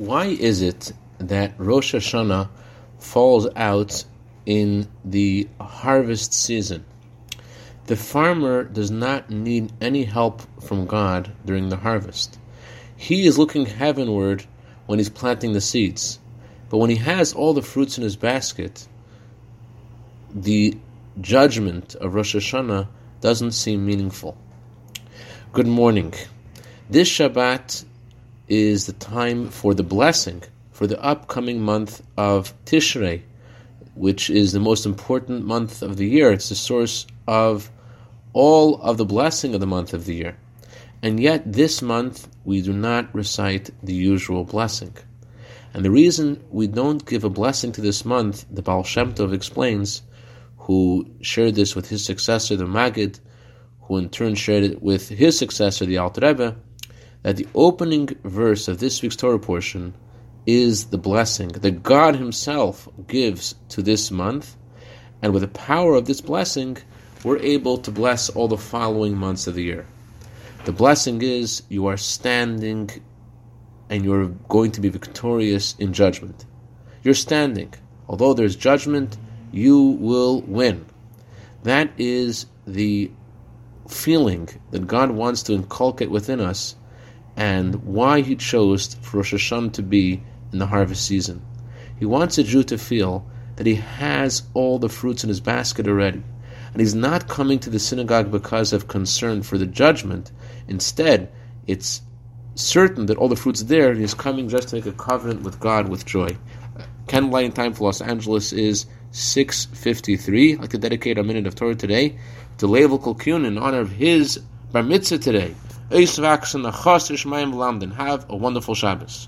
Why is it that Rosh Hashanah falls out in the harvest season? The farmer does not need any help from God during the harvest. He is looking heavenward when he's planting the seeds. But when he has all the fruits in his basket, the judgment of Rosh Hashanah doesn't seem meaningful. Good morning. This Shabbat is the time for the blessing for the upcoming month of Tishrei, which is the most important month of the year. It's the source of all of the blessing of the month of the year. And yet, this month, we do not recite the usual blessing. And the reason we don't give a blessing to this month, the Baal Shem Tov explains, who shared this with his successor, the Maggid, who in turn shared it with his successor, the Alter Rebbe, that the opening verse of this week's Torah portion is the blessing that God Himself gives to this month, and with the power of this blessing, we're able to bless all the following months of the year. The blessing is you are standing and you're going to be victorious in judgment. You're standing. Although there's judgment, you will win. That is the feeling that God wants to inculcate within us and why He chose for Rosh Hashanah to be in the harvest season. He wants a Jew to feel that he has all the fruits in his basket already. And he's not coming to the synagogue because of concern for the judgment. Instead, it's certain that all the fruits there, and he's coming just to make a covenant with God with joy. Candlelight time for Los Angeles is 6.53. I'd like to dedicate a minute of Torah today to Level Kulkun in honor of his bar mitzvah today. Have a wonderful Shabbos.